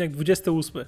odcinek 28.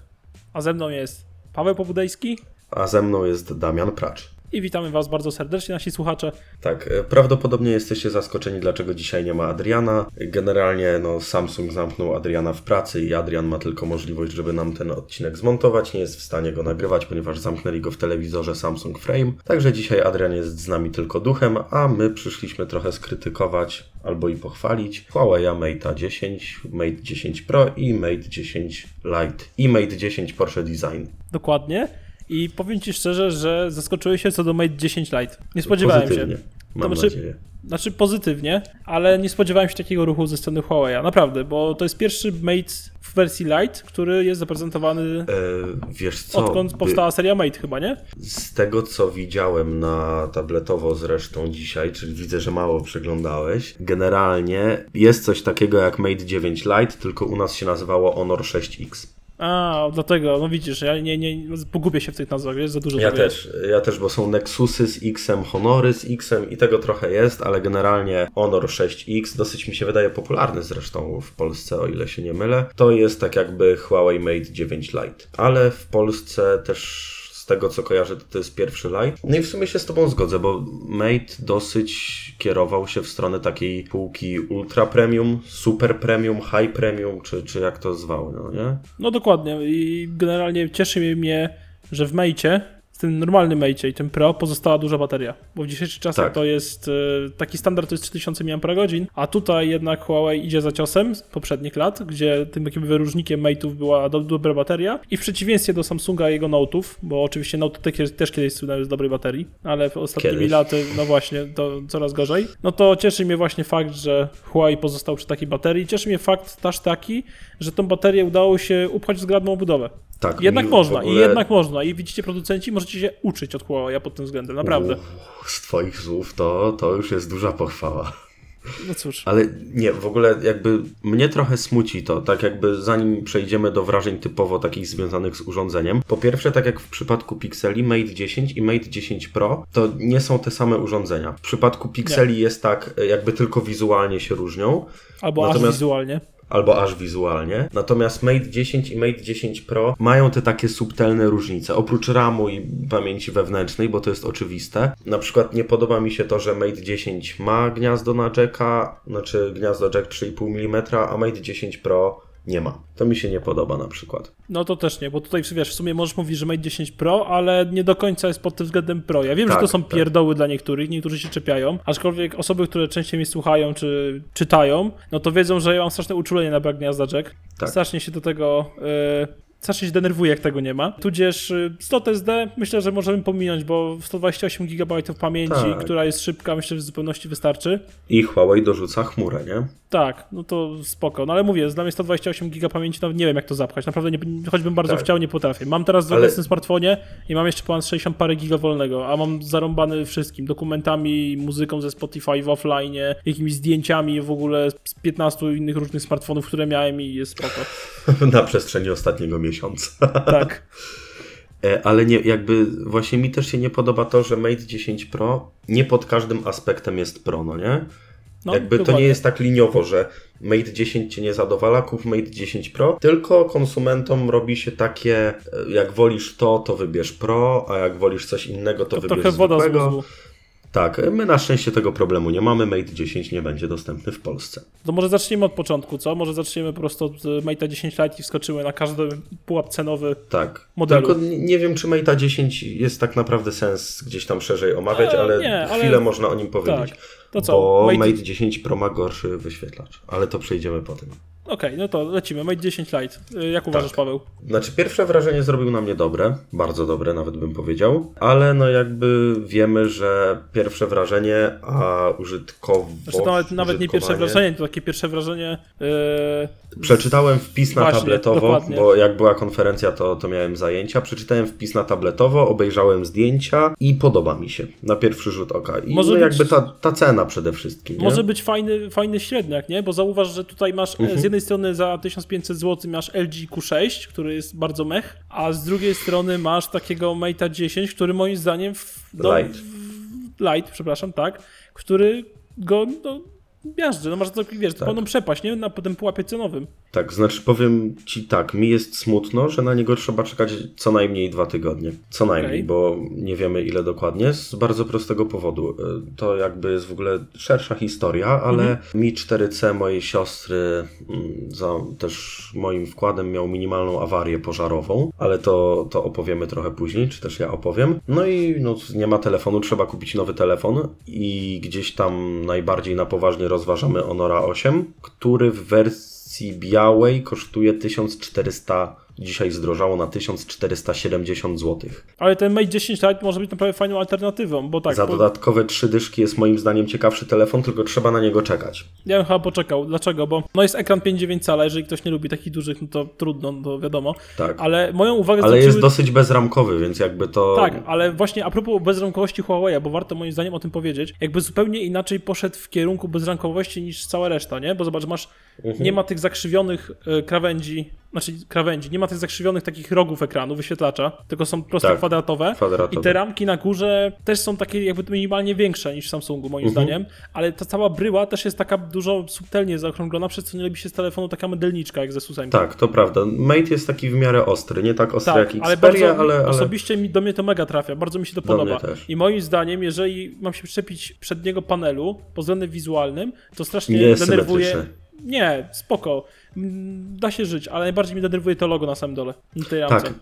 A ze mną jest Paweł Pobudejski A ze mną jest Damian Pracz. I witamy Was bardzo serdecznie, nasi słuchacze. Tak, e, prawdopodobnie jesteście zaskoczeni, dlaczego dzisiaj nie ma Adriana. Generalnie no, Samsung zamknął Adriana w pracy i Adrian ma tylko możliwość, żeby nam ten odcinek zmontować. Nie jest w stanie go nagrywać, ponieważ zamknęli go w telewizorze Samsung Frame. Także dzisiaj Adrian jest z nami tylko duchem, a my przyszliśmy trochę skrytykować albo i pochwalić Huawei Mate 10, Mate 10 Pro i Mate 10 Lite i Mate 10 Porsche Design. Dokładnie. I powiem Ci szczerze, że zaskoczyłem się co do Mate 10 Lite. Nie spodziewałem Pozytywnie, się. mam znaczy- nadzieję. Znaczy pozytywnie, ale nie spodziewałem się takiego ruchu ze strony Huawei. Naprawdę, bo to jest pierwszy Mate w wersji Lite, który jest zaprezentowany E, wiesz co? odkąd by- powstała seria Mate chyba, nie? Z tego co widziałem na tabletowo zresztą dzisiaj, czyli widzę, że mało przeglądałeś, generalnie jest coś takiego jak Mate 9 Lite, tylko u nas się nazywało Honor 6X. A, dlatego, no widzisz, ja nie, nie, pogubię się w tych nazwach, jest za dużo Ja jest. też, ja też, bo są Nexusy z X-em, Honory z X-em i tego trochę jest, ale generalnie Honor 6X, dosyć mi się wydaje popularny zresztą w Polsce, o ile się nie mylę, to jest tak jakby Huawei Mate 9 Lite. Ale w Polsce też tego co kojarzę, to, to jest pierwszy Lite. No i w sumie się z Tobą zgodzę, bo Mate dosyć kierował się w stronę takiej półki ultra premium, super premium, high premium, czy, czy jak to zwał, no nie? No dokładnie i generalnie cieszy mnie, że w Mate'cie, w tym normalnym Mate'cie i tym Pro pozostała duża bateria, bo w dzisiejszych czasach Tak. to jest, e, taki standard to jest 3000 mAh, a tutaj jednak Huawei idzie za ciosem z poprzednich lat, gdzie tym takim wyróżnikiem Mate'ów była do, dobra bateria i w przeciwieństwie do Samsunga i jego Note'ów, bo oczywiście Note też, też kiedyś słynęły z dobrej baterii, ale w ostatnimi Kiedyś. laty, no właśnie, to coraz gorzej, no to cieszy mnie właśnie fakt, że Huawei pozostał przy takiej baterii, cieszy mnie fakt też taki, że tą baterię udało się upchać w zgrabną obudowę. Tak, Jednak można, ogóle- i jednak można. I widzicie, producenci, możecie się uczyć od Huawei pod tym względem, naprawdę. Uff, z Twoich słów to, to już jest duża pochwała. No cóż. Ale nie, w ogóle jakby mnie trochę smuci to, tak jakby zanim przejdziemy do wrażeń typowo takich związanych z urządzeniem. Po pierwsze, tak jak w przypadku Pixeli, Mate 10 i Mate 10 Pro to nie są te same urządzenia. W przypadku Pixeli jest tak, jakby tylko wizualnie się różnią, Albo aż natomiast- wizualnie. Albo aż wizualnie. Natomiast Mate 10 i Mate 10 Pro mają te takie subtelne różnice. Oprócz RAMu i pamięci wewnętrznej, bo to jest oczywiste. Na przykład nie podoba mi się to, że Mate 10 ma gniazdo na jacka, znaczy gniazdo jack 3,5 mm, a Mate 10 Pro nie ma. To mi się nie podoba na przykład. No to też nie, bo tutaj wiesz, w sumie możesz mówić, że Mate 10 Pro, ale nie do końca jest pod tym względem Pro. Ja wiem, że Tak, to są tak. pierdoły dla niektórych, niektórzy się czepiają, aczkolwiek osoby, które częściej mnie słuchają czy czytają, no to wiedzą, że ja mam straszne uczulenie na brak gniazda jack. Tak. Strasznie się do tego... Strasznie się denerwuję, jak tego nie ma. Tudzież y, slot SD myślę, że możemy pominąć, bo 128 GB pamięci, Tak. która jest szybka, myślę, że w zupełności wystarczy. I Huawei dorzuca chmurę, nie? Tak, no to spoko. No ale mówię, dla mnie 128 GB pamięci, nawet nie wiem jak to zapchać. Naprawdę, nie, choćbym bardzo Tak. chciał, nie potrafię. Mam teraz w Ale- obecnym smartfonie i mam jeszcze ponad 60 parę giga wolnego, a mam zarąbany wszystkim. Dokumentami, muzyką ze Spotify w offline, jakimiś zdjęciami w ogóle z 15 innych różnych smartfonów, które miałem i jest spoko. na przestrzeni ostatniego miesiąca. Tak. E, Ale nie, jakby właśnie mi też się nie podoba to, że Mate 10 Pro nie pod każdym aspektem jest Pro, no nie? No, jakby to nie jest tak liniowo, że Mate 10 cię nie zadowala, kup Mate 10 Pro, tylko konsumentom robi się takie, e, jak wolisz to, to wybierz Pro, a jak wolisz coś innego, to, To wybierz trochę woda z zwykłego. mózgu. Tak, my na szczęście tego problemu nie mamy, Mate 10 nie będzie dostępny w Polsce. To może zaczniemy od początku, co? Może zaczniemy po prostu od y, Mate'a 10 Lite i wskoczymy na każdy pułap cenowy. Tak. Modelu. Tylko nie wiem, czy Mate 10 jest tak naprawdę sens gdzieś tam szerzej omawiać, E, ale nie, ale- chwilę można o nim powiedzieć. Tak. To co? Bo Mate- Mate 10 Pro ma gorszy wyświetlacz, ale to przejdziemy po tym. Okej, no to lecimy. Mate 10 Lite. Jak uważasz, Tak. Paweł? Znaczy, pierwsze wrażenie zrobił na mnie dobre, bardzo dobre nawet bym powiedział, ale no jakby wiemy, że pierwsze wrażenie, a użytkowo. Znaczy nawet, nawet nie pierwsze wrażenie, to takie pierwsze wrażenie. Yy, Przeczytałem wpis na Właśnie, tabletowo, dokładnie. bo jak była konferencja, to, to miałem zajęcia. Przeczytałem wpis na tabletowo, obejrzałem zdjęcia i podoba mi się na pierwszy rzut oka. I Może no być- jakby ta, ta cena przede wszystkim. Nie? Może być fajny, fajny średniak, nie? Bo zauważ, że tutaj masz Mhm. Jednej strony za 1500 zł masz LG Q6, który jest bardzo mech, a z drugiej strony masz takiego Mate'a 10, który moim zdaniem w, no, Lite. w- Lite, przepraszam, tak, który go no, miażdży, no masz to, wiesz, Tak. pełną przepaść, nie? Na potem pułapie cenowym. Tak, znaczy powiem ci tak, mi jest smutno, że na niego trzeba czekać co najmniej dwa tygodnie. Co najmniej, Okej. bo nie wiemy ile dokładnie, z bardzo prostego powodu. Y, To jakby jest w ogóle szersza historia, ale Mhm. Mi 4C mojej siostry mm, za też moim wkładem miał minimalną awarię pożarową, ale to, to opowiemy trochę później, czy też ja opowiem. No i no, nie ma telefonu, trzeba kupić nowy telefon i gdzieś tam najbardziej na poważnie rozważamy Honora 8, który w wersji białej kosztuje 1400, dzisiaj zdrożało na 1470 zł. Ale ten Mate 10 Lite może być naprawdę fajną alternatywą, bo tak, Za bo dodatkowe trzy dyszki jest moim zdaniem ciekawszy telefon, tylko trzeba na niego czekać. ja bym chyba poczekał. Dlaczego? Bo no jest ekran 5,9 cala, jeżeli ktoś nie lubi takich dużych, no to trudno, no to wiadomo. Tak. Ale moją uwagę Ale jest zwróciły- dosyć bezramkowy, więc jakby to. Tak, ale właśnie a propos bezramkowości Huawei, bo warto moim zdaniem o tym powiedzieć, jakby zupełnie inaczej poszedł w kierunku bezramkowości niż cała reszta, nie? Bo zobacz, masz, Mhm. nie ma tych zakrzywionych e, krawędzi, znaczy krawędzi, nie ma tych zakrzywionych takich rogów ekranu, wyświetlacza, tylko są proste Tak, kwadratowe. kwadratowe. I te ramki na górze też są takie jakby minimalnie większe niż w Samsungu, moim Mhm. zdaniem, ale ta cała bryła też jest taka dużo subtelnie zaokrąglona, przez co nie robi się z telefonu taka mydelniczka jak ze Susem. Tak, to prawda. Mate jest taki w miarę ostry, nie tak ostry Tak, jak ale Xperia, bardzo ale, ale... osobiście mi, do mnie to mega trafia, bardzo mi się to Do podoba. I moim zdaniem, jeżeli mam się przyczepić przedniego panelu pod względem wizualnym, to strasznie denerwuje. Nie, spoko. Da się żyć, ale najbardziej mi denerwuje to logo na samym dole. Na tej. Tak,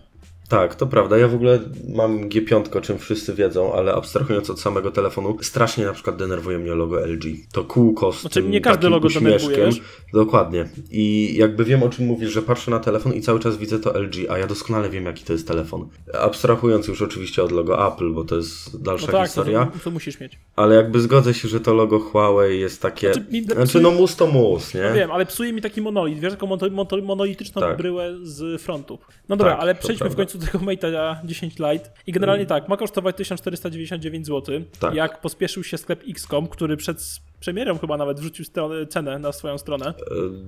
tak, to prawda. Ja w ogóle mam G5, o czym wszyscy wiedzą, ale abstrahując od samego telefonu, strasznie na przykład denerwuje mnie logo LG. To kółko z Znaczy, tym mnie każde takim logo uśmieszkiem. Dokładnie. I jakby wiem, o czym mówisz, że patrzę na telefon i cały czas widzę to LG, a ja doskonale wiem, jaki to jest telefon. Abstrahując już oczywiście od logo Apple, bo to jest dalsza No tak, to, historia. to, to musisz mieć. Ale jakby zgodzę się, że to logo Huawei jest takie. Znaczy, mi- Znaczy, no mus to mus, nie? Wiem, ale psuje mi taki monolit, wiesz, taką mono, mono, monolityczną Tak. bryłę z frontu. No dobra, Tak, ale przejdźmy w końcu do tego Mate'a 10 Lite. I generalnie tak, ma kosztować 1499 zł. Tak. Jak pospieszył się sklep XCOM, który przed premierą chyba nawet wrzucił cenę na swoją stronę. E,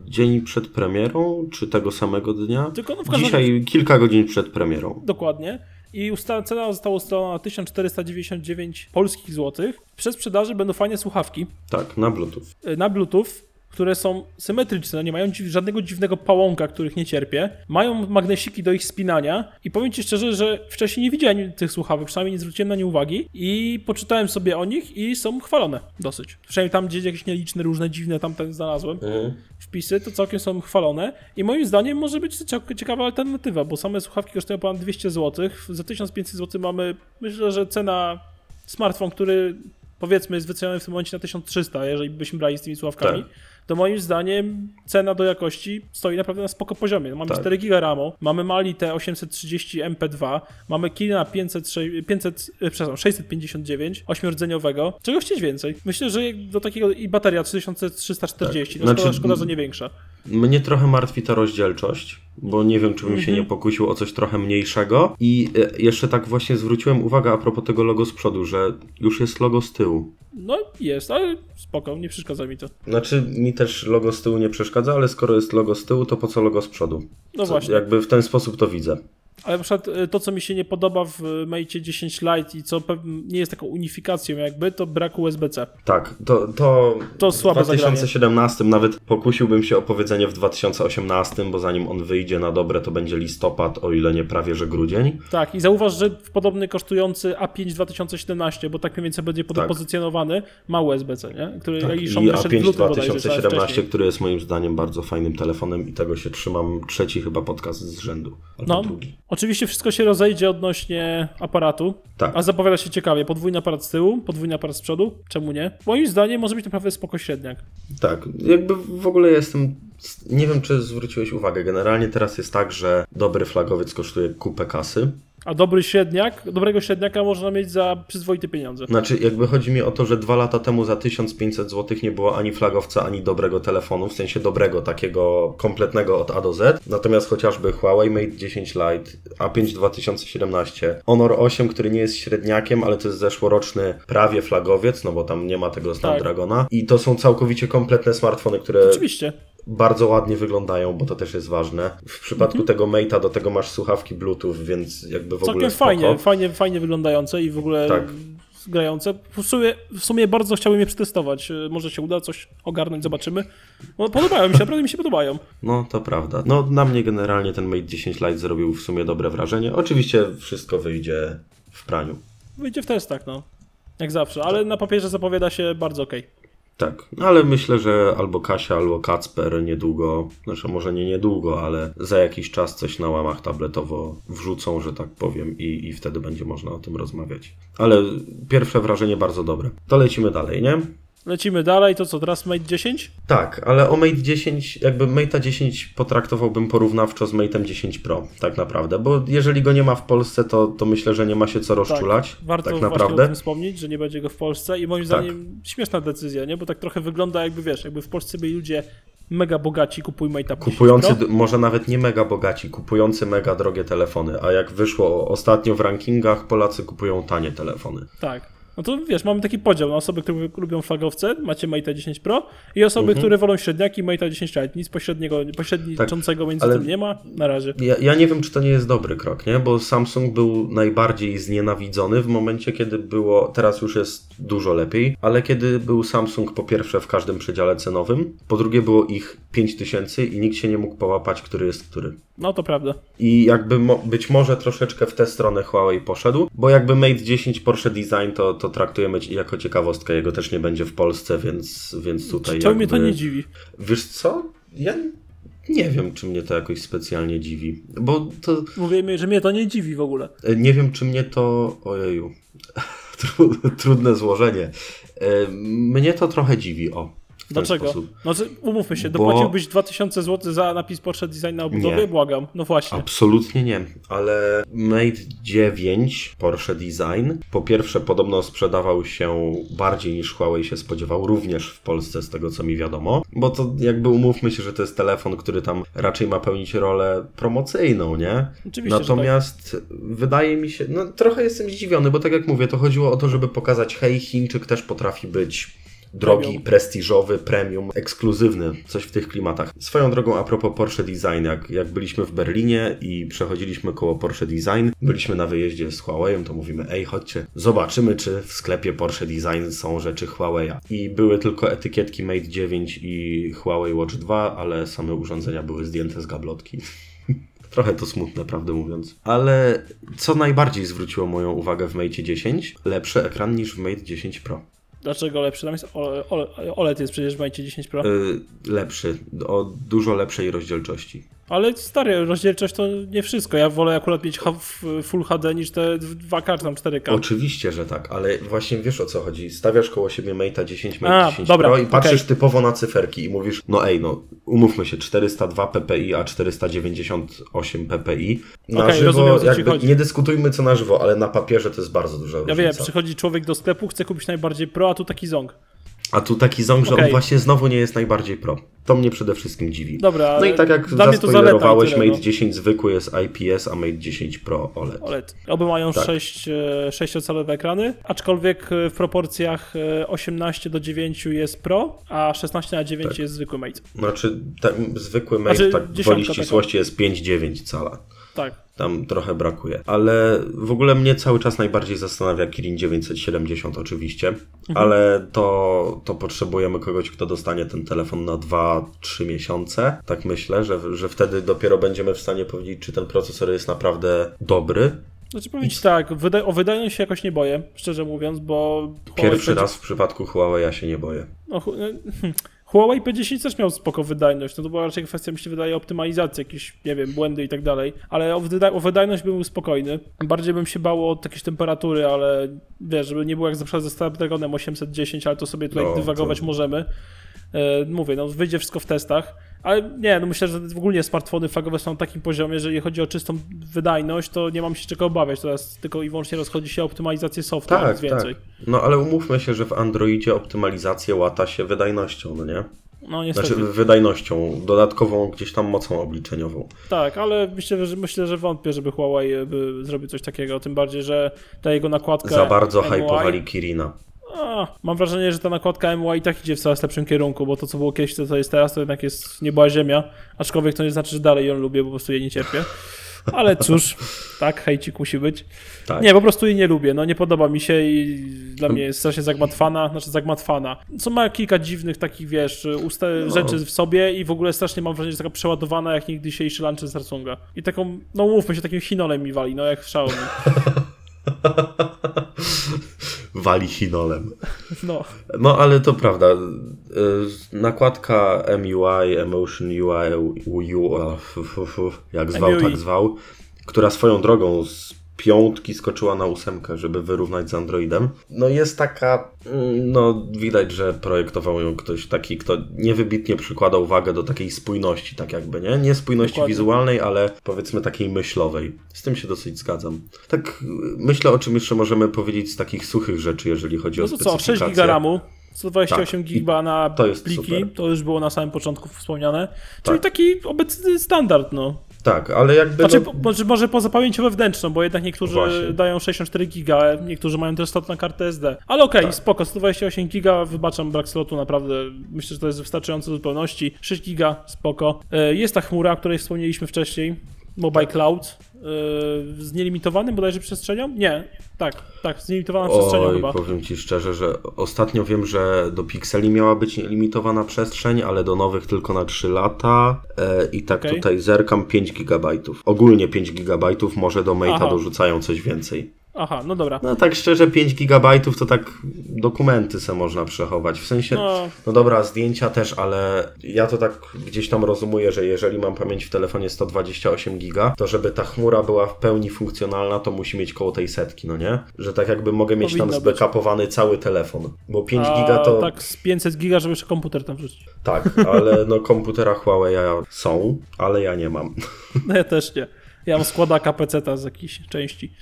Dzień przed premierą, czy tego samego dnia? Tylko, no, w każdym Dzisiaj kilka godzin przed premierą. Dokładnie. I usta- cena została ustalona na 1499 polskich złotych. Przy sprzedaży będą fajne słuchawki Tak, na Bluetooth. y, na Bluetooth, które są symetryczne, nie mają dziw- żadnego dziwnego pałąka, których nie cierpię. Mają magnesiki do ich spinania i powiem Ci szczerze, że wcześniej nie widziałem tych słuchawek, przynajmniej nie zwróciłem na nie uwagi i poczytałem sobie o nich i są chwalone dosyć. Przynajmniej tam gdzieś jakieś nieliczne, różne, dziwne tam ten znalazłem wpisy, to całkiem są chwalone i moim zdaniem może być ciekawa alternatywa, bo same słuchawki kosztują ponad 200 zł, za 1500 zł mamy, myślę, że cena smartfon, który powiedzmy jest wyceniony w tym momencie na 1300, jeżeli byśmy brali z tymi słuchawkami, Tak. to moim zdaniem cena do jakości stoi naprawdę na spoko poziomie. No, mamy Tak. 4 GB RAMu, mamy Mali T830 MP2, mamy Kina 500, 500, e, przepraszam, 659, 8-rdzeniowego. Czego chcieć więcej? Myślę, że do takiego i bateria 3340, no Znaczy- szkoda, szkoda, że nie większa. Mnie trochę martwi ta rozdzielczość, bo nie wiem, czy bym się Mhm. nie pokusił o coś trochę mniejszego. I e, jeszcze tak właśnie zwróciłem uwagę a propos tego logo z przodu, że już jest logo z tyłu. No jest, ale spoko, nie przeszkadza mi to. Znaczy, mi też logo z tyłu nie przeszkadza, ale skoro jest logo z tyłu, to po co logo z przodu? No Co- właśnie. Jakby w ten sposób to widzę. Ale na przykład y, to, co mi się nie podoba w Mate 10 Lite i co nie jest taką unifikacją jakby, to brak USB-C. Tak, to, to, To w słabe 2017 nawet pokusiłbym się o powiedzenie w 2018, bo zanim on wyjdzie na dobre, to będzie listopad, o ile nie prawie, że grudzień. Tak, i zauważ, że podobny kosztujący A5 2017, bo tak mniej więcej będzie Tak. pozycjonowany, ma USB-C, nie? Który Tak, i I wyszedł A5 Bluetooth bodajże cały 2017, wcześniej. który jest moim zdaniem bardzo fajnym telefonem i tego się trzymam trzeci chyba podcast z rzędu. Albo No, drugi. Oczywiście wszystko się rozejdzie odnośnie aparatu, Tak. a zapowiada się ciekawie. Podwójny aparat z tyłu, podwójny aparat z przodu, czemu nie? Moim zdaniem może być naprawdę spoko średniak. Tak, jakby w ogóle jestem. Nie wiem, czy zwróciłeś uwagę. Generalnie teraz jest tak, że dobry flagowiec kosztuje kupę kasy. A dobry średniak, dobrego średniaka można mieć za przyzwoite pieniądze. Znaczy, jakby chodzi mi o to, że dwa lata temu za 1500 zł nie było ani flagowca, ani dobrego telefonu, w sensie dobrego, takiego kompletnego od A do Z. Natomiast chociażby Huawei Mate 10 Lite, A5 2017, Honor 8, który nie jest średniakiem, ale to jest zeszłoroczny prawie flagowiec, no bo tam nie ma tego Snapdragona. I to są całkowicie kompletne smartfony, które Oczywiście. Bardzo ładnie wyglądają, bo to też jest ważne. W przypadku tego Mate'a do tego masz słuchawki Bluetooth, więc jakby w ogóle Mhm. Całkiem spoko. fajnie, fajnie, fajnie wyglądające i w ogóle Tak. grające. W sumie, w sumie bardzo chciałbym je przetestować. E, Może się uda coś ogarnąć, zobaczymy. No, podobają mi się, naprawdę mi się podobają. No, to prawda. No, na mnie generalnie ten Mate 10 Lite zrobił w sumie dobre wrażenie. Oczywiście wszystko wyjdzie w praniu. Wyjdzie w testach, no. Jak zawsze, ale na papierze zapowiada się bardzo okej. Tak, ale myślę, że albo Kasia, albo Kacper niedługo, znaczy może nie niedługo, ale za jakiś czas coś na łamach tabletowo wrzucą, że tak powiem, i, i wtedy będzie można o tym rozmawiać. Ale pierwsze wrażenie bardzo dobre. To lecimy dalej, nie? Lecimy dalej, to co, teraz Mate 10? Tak, ale o Mate 10, jakby Mate'a 10 potraktowałbym porównawczo z Mate'em 10 Pro, tak naprawdę, bo jeżeli go nie ma w Polsce, to, to myślę, że nie ma się co rozczulać, Warto tak właśnie o naprawdę. tym wspomnieć, że nie będzie go w Polsce i moim zdaniem śmieszna decyzja, nie? Bo tak trochę wygląda jakby, wiesz, jakby w Polsce byli ludzie mega bogaci, kupuj Mate'a 10 Kupujący, Pro. może nawet nie mega bogaci, kupujący mega drogie telefony, a jak wyszło ostatnio w rankingach, Polacy kupują tanie telefony. Tak. No to wiesz, mamy taki podział na osoby, które lubią flagowce, macie Mate'a 10 Pro i osoby, Mhm. które wolą średniaki, Mate'a 10 Lite. Nic pośredniego, pośredniczącego między Tak, ale- tym nie ma na razie. Ja, ja nie wiem, czy to nie jest dobry krok, nie? Bo Samsung był najbardziej znienawidzony w momencie, kiedy było, teraz już jest dużo lepiej, ale kiedy był Samsung po pierwsze w każdym przedziale cenowym, po drugie było ich 5000 i nikt się nie mógł połapać, który jest który. No to prawda. I jakby mo- być może troszeczkę w tę stronę Huawei poszedł, bo jakby Mate 10 Porsche Design to, to traktujemy jako ciekawostkę, jego też nie będzie w Polsce, więc, więc tutaj mnie jakby... to nie dziwi? Wiesz co? Ja nie wiem, czy mnie to jakoś specjalnie dziwi, bo to Mówimy, że mnie to nie dziwi w ogóle. e, nie wiem, czy mnie to... Ojeju, Tru- trudne złożenie. E, Mnie to trochę dziwi, o. Dlaczego? sposób. No umówmy się, Bo- dopłaciłbyś 2000 zł za napis Porsche Design na obudowie? Nie. Błagam. No właśnie. Absolutnie nie, ale Mate 9 Porsche Design po pierwsze podobno sprzedawał się bardziej niż Huawei się spodziewał, również w Polsce z tego co mi wiadomo, bo to jakby umówmy się, że to jest telefon, który tam raczej ma pełnić rolę promocyjną, nie? Oczywiście, tak. Natomiast wydaje mi się, no trochę jestem zdziwiony, bo tak jak mówię, to chodziło o to, żeby pokazać, hej, Chińczyk też potrafi być drogi, Premium. prestiżowy, premium, ekskluzywny, coś w tych klimatach. Swoją drogą, a propos Porsche Design, jak, jak byliśmy w Berlinie i przechodziliśmy koło Porsche Design, byliśmy na wyjeździe z Huawei'em, to mówimy, ej, chodźcie, zobaczymy, czy w sklepie Porsche Design są rzeczy Huawei'a. I były tylko etykietki Mate 9 i Huawei Watch 2, ale same urządzenia były zdjęte z gablotki. Trochę to smutne, prawdę mówiąc. Ale co najbardziej zwróciło moją uwagę w Mate 10? Lepszy ekran niż w Mate 10 Pro. Dlaczego lepszy? Tam jest OLED, jest przecież w Mate 10 Pro. Y, lepszy, o dużo lepszej rozdzielczości. Ale stary, rozdzielczość to nie wszystko. Ja wolę akurat mieć Full HD niż te 2K czy tam 4K. Oczywiście, że tak, ale właśnie wiesz o co chodzi. Stawiasz koło siebie Mate'a 10, Mate A, 10 dobra, Pro i patrzysz okej. typowo na cyferki i mówisz, no ej, no umówmy się, 402 ppi, a 498 ppi. Na Okej, żywo, rozumiem, jakby, chodzi. nie dyskutujmy co na żywo, ale na papierze to jest bardzo duża Ja różnica. wiem, przychodzi człowiek do sklepu, chce kupić najbardziej Pro, a tu taki ząg. A tu taki ząg, że Okej. on właśnie znowu nie jest najbardziej pro. To mnie przede wszystkim dziwi. Dobra, No ale i tak jak zaspoilerowałeś, tyle, Mate no. 10 zwykły jest IPS, a Mate 10 Pro OLED. OLED. Oby mają Tak. 6, e, 6-calowe ekrany, aczkolwiek e, w proporcjach e, 18 do 9 jest Pro, a 16 na 9 jest zwykły Mate. Znaczy, tak, zwykły Mate, Znaczy, tak woli ścisłości jest 5,9 cala. Tak. Tam trochę brakuje. Ale w ogóle mnie cały czas najbardziej zastanawia Kirin 970 oczywiście, Mhm. ale to, to potrzebujemy kogoś, kto dostanie ten telefon na 2-3 miesiące. Tak myślę, że, że wtedy dopiero będziemy w stanie powiedzieć, czy ten procesor jest naprawdę dobry. Znaczy powiedzieć tak, wyda- o wydajność się jakoś nie boję, szczerze mówiąc, bo Pierwszy raz w przypadku Huawei ja się nie boję. No, hmm. Huawei P10 też miał spoko wydajność, no to była raczej kwestia, mi się wydaje, optymalizacji, jakieś, nie wiem, błędy i tak dalej, ale o, wyda- o wydajność bym był spokojny. Bardziej bym się bało od jakiejś temperatury, ale wiesz, żeby nie było jak na przykład ze Snapdragonem 810, ale to sobie tutaj No, dywagować to- możemy. E, mówię, no wyjdzie wszystko w testach, ale nie, no myślę, że w ogóle smartfony flagowe są na takim poziomie, że jeżeli chodzi o czystą wydajność, to nie mam się czego obawiać, teraz tylko i wyłącznie rozchodzi się o optymalizację softu, Tak, nic więcej. tak. No ale umówmy się, że w Androidzie optymalizację łata się wydajnością, no nie? No niestety. Znaczy wydajnością, dodatkową gdzieś tam mocą obliczeniową. Tak, ale myślę, że myślę, że wątpię, żeby Huawei by zrobił coś takiego, tym bardziej, że ta jego nakładka Za bardzo MUI, hypowali Kirina. A, mam wrażenie, że ta nakładka MUI i tak idzie w coraz lepszym kierunku, bo to co było kiedyś, to co jest teraz, to jednak jest nie była ziemia, aczkolwiek to nie znaczy, że dalej ją lubię, bo po prostu jej nie cierpię. Ale cóż, tak, hejcik musi być. Tak. Nie, po prostu jej nie lubię, no nie podoba mi się i dla mnie jest strasznie zagmatwana, znaczy zagmatwana. Co ma kilka dziwnych takich, wiesz, usta- No. rzeczy w sobie i w ogóle strasznie mam wrażenie, że jest taka przeładowana jak nigdy dzisiejszy lunch z Samsunga. I taką, no mówmy się, takim chinolem mi wali, no jak w Xiaomi. Wali chinolem. No, No, ale to prawda. Y, Nakładka MUI, Emotion UI, UI jak zwał, tak zwał, która swoją drogą z piątki skoczyła na ósemkę, żeby wyrównać z Androidem. No jest taka, mm, no widać, że projektował ją ktoś taki, kto niewybitnie przykłada uwagę do takiej spójności, tak jakby, nie? Nie spójności Dokładnie. wizualnej, ale powiedzmy takiej myślowej. Z tym się dosyć zgadzam. Tak myślę, o czym jeszcze możemy powiedzieć z takich suchych rzeczy, jeżeli chodzi no o to co, 6 specyfikacje. giga RAMu, 128 Tak. GB na to pliki, super. to już było na samym początku wspomniane. Czyli Tak. taki obecny standard, no. Tak, ale jakby. Znaczy, no, po- może, poza pamięcią wewnętrzną, bo jednak niektórzy Właśnie. dają 64 giga, niektórzy mają też slot na kartę SD. Ale okej, Tak. spoko, 128 giga, wybaczam brak slotu, naprawdę myślę, że to jest wystarczające do zupełności. 6 giga, spoko. E, Jest ta chmura, o której wspomnieliśmy wcześniej, Mobile Cloud, e, z nielimitowanym bodajże przestrzenią? Nie, tak, tak, z nielimitowaną przestrzenią Oj, chyba. powiem Ci szczerze, że ostatnio wiem, że do pikseli miała być limitowana przestrzeń, ale do nowych tylko na 3 lata. E, I tak Okej. tutaj zerkam 5 GB. Ogólnie 5 GB, może do Mate'a dorzucają coś więcej. Aha, no dobra. No tak szczerze, 5 GB to tak dokumenty se można przechować. W sensie, No. no dobra, zdjęcia też, ale ja to tak gdzieś tam rozumuję, że jeżeli mam pamięć w telefonie 128 giga, to żeby ta chmura była w pełni funkcjonalna, to musi mieć koło tej setki, no nie? Że tak jakby mogę mieć Powinno tam być. zbackupowany cały telefon, bo 5 A, giga to... tak z 500 giga, żeby jeszcze komputer tam wrzucić. Tak, ale no komputera Huawei są, ale ja nie mam. No ja też nie. Ja mam składaka PC-ta z jakiejś części.